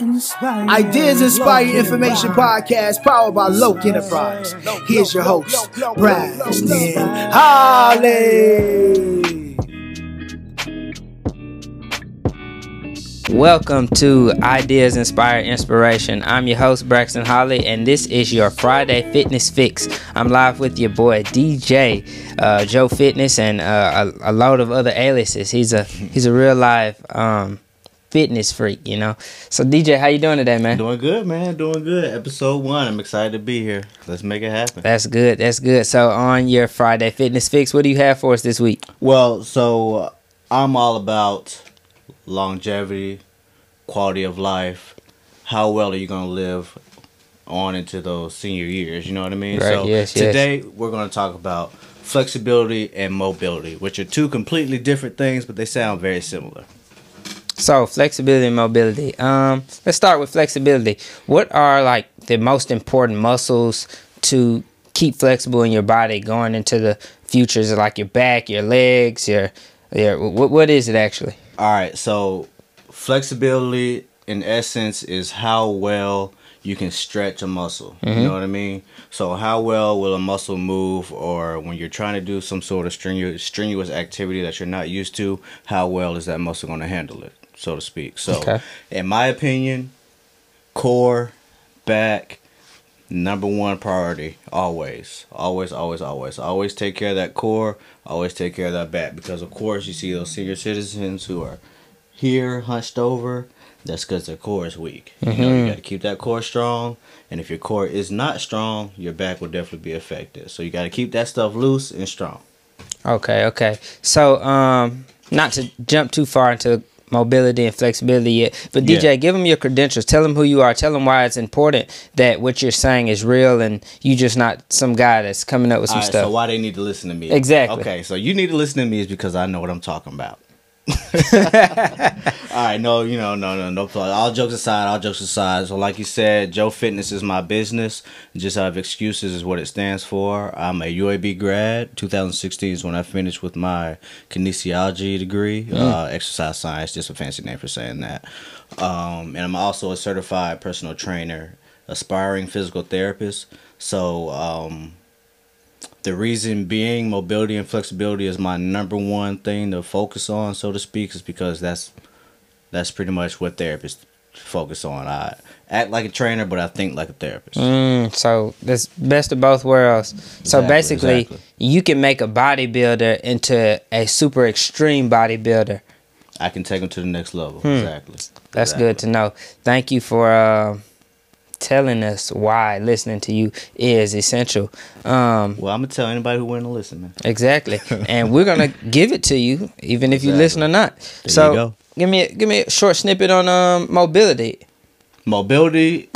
Ideas Inspired Information Podcast powered by Loke Enterprise. Here's your host, Braxton Holly. Welcome to Ideas Inspire Inspiration. I'm your host, Braxton Holly, and this is your Friday Fitness Fix. I'm live with your boy DJ uh, Joe Fitness and uh, a, a, load of other aliases. He's a he's a real live um, fitness freak, you know. So DJ, how you doing today, man? Doing good, man. Doing good. Episode one. I'm excited to be here. Let's make it happen. That's good. That's good. So on your Friday Fitness Fix, what do you have for us this week? Well, so uh, I'm all about longevity, quality of life, how well are you going to live on into those senior years? You know what I mean? Right, so yes, today yes. we're going to talk about flexibility and mobility, which are two completely different things, but they sound very similar. So flexibility and mobility. Um, let's start with flexibility. What are like the most important muscles to keep flexible in your body going into the future? futures? Like your back, your legs, your your what what is it actually? All right, so flexibility in essence is how well you can stretch a muscle. Mm-hmm. You know what I mean? So how well will a muscle move or when you're trying to do some sort of strenuous strenuous activity that you're not used to, how well is that muscle going to handle it, so to speak. So Okay. in my opinion, core, back, number one priority always. Always always always. Always take care of that core. Always take care of that back. Because of course you see those senior citizens who are here hunched over. That's because their core is weak. You know you got to keep that core strong. And if your core is not strong your back will definitely be affected. So you got to keep that stuff loose and strong. Okay, okay. So um, not to jump too far into mobility and flexibility yet, but DJ, Yeah. give them your credentials. Tell them who you are. Tell them why it's important that what you're saying is real and you just not some guy that's coming up with some right, stuff. so why they need to listen to me Exactly. okay so you need to listen to me is because i know what i'm talking about all right no you know no no no plug. all jokes aside all jokes aside. So like you said joe fitness is my business. Just out of excuses is what it stands for. I'm a uab grad. 2016 is when i finished with my kinesiology degree. Uh, exercise science just a fancy name for saying that. Um, and i'm also a certified personal trainer aspiring physical therapist. So um, the reason being mobility and flexibility is my number one thing to focus on, so to speak, is because that's that's pretty much what therapists focus on. I act like a trainer, but I think like a therapist. Mm, so that's best of both worlds. So Exactly, basically, exactly. you can make a bodybuilder into a super extreme bodybuilder. I can take them to the next level. Exactly. Hmm. That's Exactly. good to know. Thank you for uh, telling us why listening to you is essential. Um, Well, I'm gonna tell anybody who wouldn't listen, man. exactly, and we're gonna give it to you, even if you listen or not. There so give me a, give me a short snippet on um, mobility. Mobility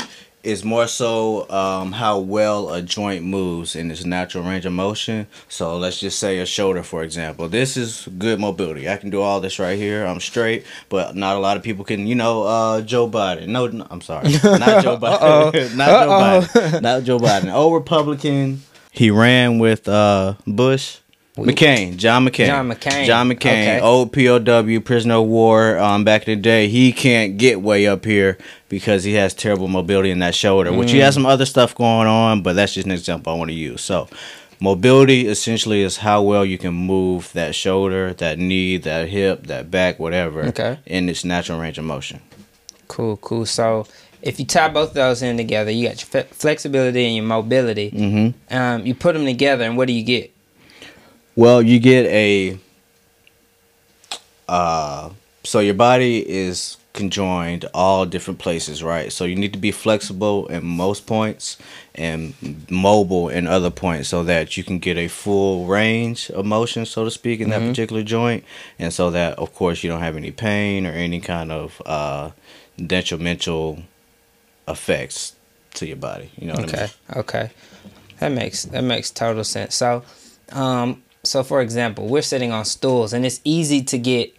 is more so um, how well a joint moves in its natural range of motion. So let's just say a shoulder, for example. This is good mobility. I can do all this right here. I'm straight, but not a lot of people can. You know, uh, Joe Biden. No, no I'm sorry, not Joe Biden. not Joe Biden. Not Joe Biden. Old Republican. He ran with uh, Bush. McCain, John McCain, John McCain. John McCain, Okay. old POW, prisoner of war. Um, back in the day, he can't get way up here because he has terrible mobility in that shoulder. Which he Mm. has some other stuff going on, but that's just an example I want to use. So, mobility essentially is how well you can move that shoulder, that knee, that hip, that back, whatever, Okay. in its natural range of motion. Cool, cool. So if you tie both of those in together, you got your flexibility and your mobility. Mm-hmm. Um, you put them together, and what do you get? Well, you get a. Uh, so your body is conjoined all different places, right? So you need to be flexible in most points and mobile in other points so that you can get a full range of motion, so to speak, in that particular joint. And so that, of course, you don't have any pain or any kind of uh, detrimental effects to your body. You know what I Okay, mean? okay, that makes that makes total sense. So, um, so for example, we're sitting on stools, and it's easy to get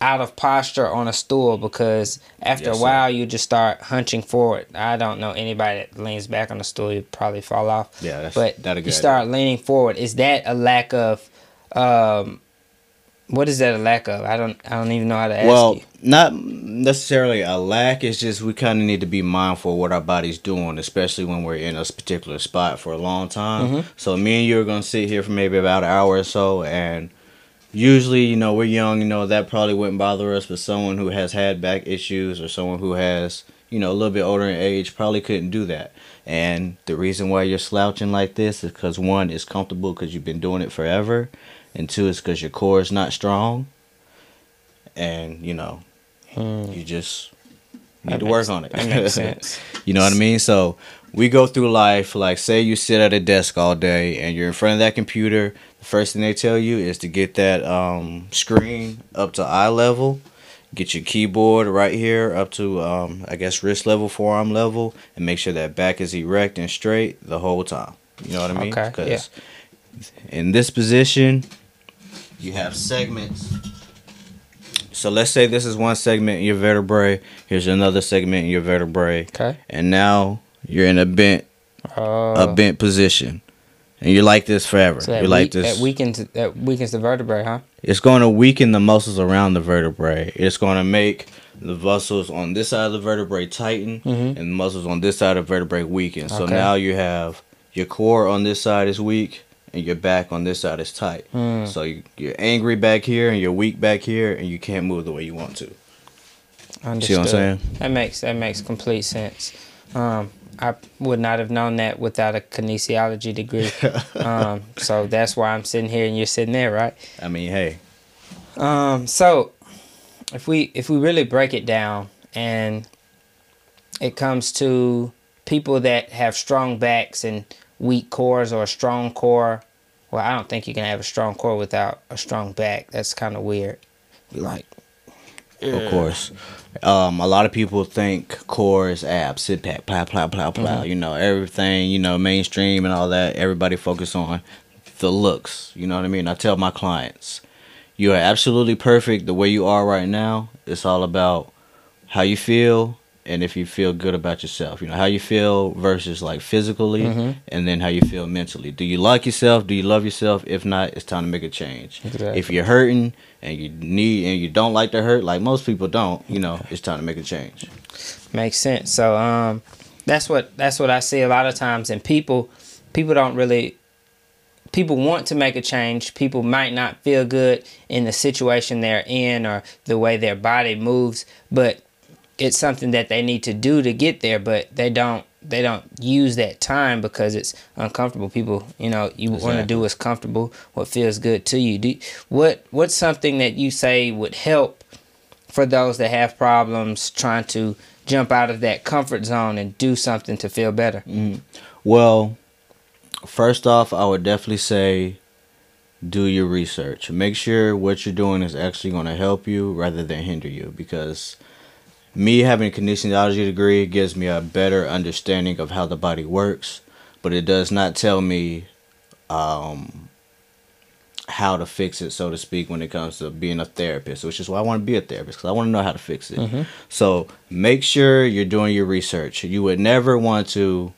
out of posture on a stool because after Yes, a sir. while you just start hunching forward. I don't know anybody that leans back on a stool; you probably fall off. Yeah, that's- but that a you start leaning forward. Is that a lack of um, what is that a lack of? I don't I don't even know how to ask well, you. not necessarily a lack. It's just we kind of need to be mindful of what our body's doing, especially when we're in a particular spot for a long time. Mm-hmm. So me and you are gonna sit here for maybe about an hour or so, and usually, you know, we're young. You know, that probably wouldn't bother us, but someone who has had back issues or someone who has, you know, a little bit older in age probably couldn't do that. And the reason why you're slouching like this is because one, it's comfortable because you've been doing it forever, and two, is because your core is not strong. And you know, you just need That to makes- work on it. that makes sense. you know what I mean? So we go through life like say you sit at a desk all day and you're in front of that computer. The first thing they tell you is to get that um, screen up to eye level. Get your keyboard right here up to um, I guess wrist level, forearm level, and make sure that back is erect and straight the whole time. You know what I mean? Okay, yeah. in this position, you have segments. So let's say this is one segment in your vertebrae. Here's another segment in your vertebrae, Okay. and now you're in a bent Uh, a bent position, and you're like this forever. so you're like weak- this. that weakens that weakens the vertebrae, huh? It's going to weaken the muscles around the vertebrae. It's going to make the muscles on this side of the vertebrae tighten, Mhm. and the muscles on this side of the vertebrae weaken. So Okay. now you have your core on this side is weak, and your back on this side is tight. Mm. So you, you're angry back here, and you're weak back here, and you can't move the way you want to. Understood. See what I'm saying? That makes that makes complete sense. Um, I would not have known that without a kinesiology degree. um, so that's why I'm sitting here and you're sitting there, right? I mean, hey, Um, so if we if we really break it down and it comes to people that have strong backs and weak cores or a strong core, well, I don't think you can have a strong core without a strong back. That's kind of weird. Like, of course. Um, a lot of people think core is abs, sit back, plow, plow, plow, plow. You know, everything, you know, mainstream and all that. Everybody focus on the looks. You know what I mean? I tell my clients, you are absolutely perfect the way you are right now. It's all about how you feel and if you feel good about yourself. You know, how you feel versus like physically Mhm. and then how you feel mentally. Do you like yourself? Do you love yourself? If not, it's time to make a change. Exactly. If you're hurting and you need and you don't like to hurt, like most people don't, you know, it's time to make a change. makes sense. So um, that's what that's what I see a lot of times, and people people don't really people want to make a change. People might not feel good in the situation they're in or the way their body moves, but it's something that they need to do to get there. But they don't they don't use that time because it's uncomfortable. People, you know, you want to do what's comfortable, what feels good to you. Do what what's something that you say would help for those that have problems trying to jump out of that comfort zone and do something to feel better. Mm-hmm. Well, first off, I would definitely say do your research. Make sure what you're doing is actually going to help you rather than hinder you because me having a kinesiology degree gives me a better understanding of how the body works, but it does not tell me um, how to fix it, so to speak, when it comes to being a therapist, which is why I want to be a therapist because I want to know how to fix it. So make sure you're doing your research. You would never want to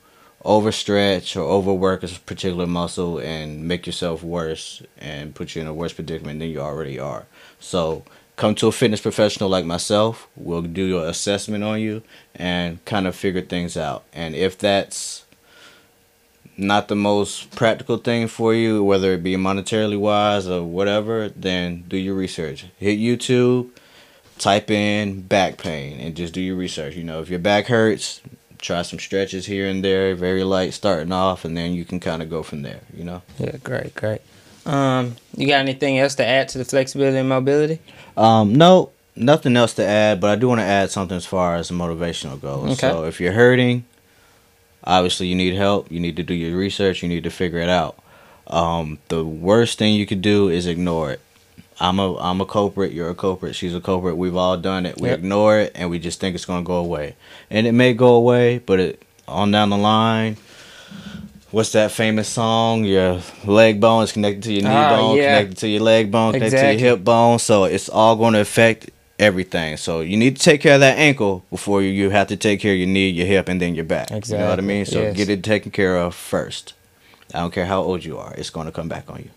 overstretch or overwork a particular muscle and make yourself worse and put you in a worse predicament than you already are. So come to a fitness professional like myself. We'll do your assessment on you and kind of figure things out. And if that's not the most practical thing for you, whether it be monetarily wise or whatever, then do your research. Hit YouTube, type in back pain, and just do your research. You know, if your back hurts, try some stretches here and there, very light starting off, and then you can kind of go from there. You know. Yeah, great, great. Um, you got anything else to add to the flexibility and mobility? Um, no, nothing else to add, but I do want to add something as far as the motivational goes. Okay. So if you're hurting, obviously you need help. You need to do your research. You need to figure it out. Um, the worst thing you could do is ignore it. I'm a I'm a culprit. You're a culprit. She's a culprit. We've all done it. We Yep. ignore it and we just think it's gonna go away, and it may go away, but it on down the line. What's that famous song? Your leg bone is connected to your knee Ah, bone, yeah. connected to your leg bone, connected to your hip bone. So it's all going to affect everything. So you need to take care of that ankle before you, you have to take care of your knee, your hip, and then your back. You know what I mean? So yes. get it taken care of first. I don't care how old you are. It's going to come back on you.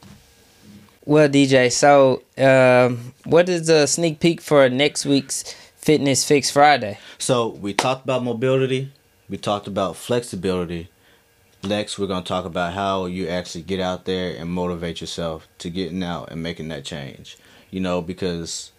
Well, DJ, so um, what is the sneak peek for next week's Fitness Fix Friday? So we talked about mobility, we talked about flexibility. Next, we're gonna talk about how you actually get out there and motivate yourself to getting out and making that change. You know, because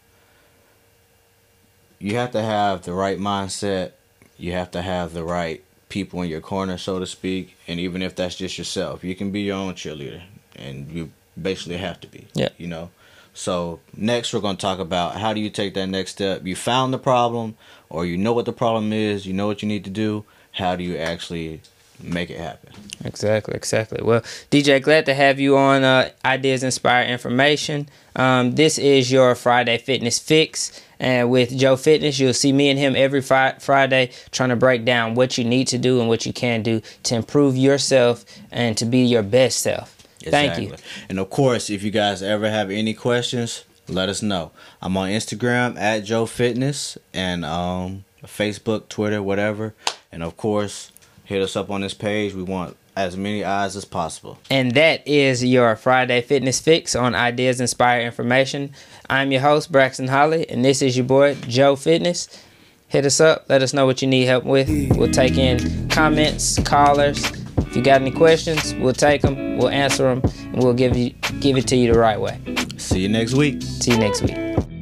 you have to have the right mindset. You have to have the right people in your corner, so to speak. And even if that's just yourself, you can be your own cheerleader, and you basically have to be. Yeah. You know. So next, we're gonna talk about how do you take that next step. You found the problem, or you know what the problem is. You know what you need to do. How do you actually make it happen? Exactly, exactly. Well, DJ, glad to have you on uh, Ideas Inspire Information. Um, this is your Friday Fitness Fix. And with Joe Fitness, you'll see me and him every fri- Friday trying to break down what you need to do and what you can do to improve yourself and to be your best self. Thank you. And of course, if you guys ever have any questions, let us know. I'm on Instagram at Joe Fitness and um, Facebook, Twitter, whatever. And of course, hit us up on this page. We want as many eyes as possible. And that is your Friday Fitness Fix on Ideas Inspire Information. I'm your host, Braxton Holly, and this is your boy, Joe Fitness. Hit us up. Let us know what you need help with. We'll take in comments, callers. If you got any questions, we'll take them, we'll answer them, and we'll give you give it to you the right way. See you next week. See you next week.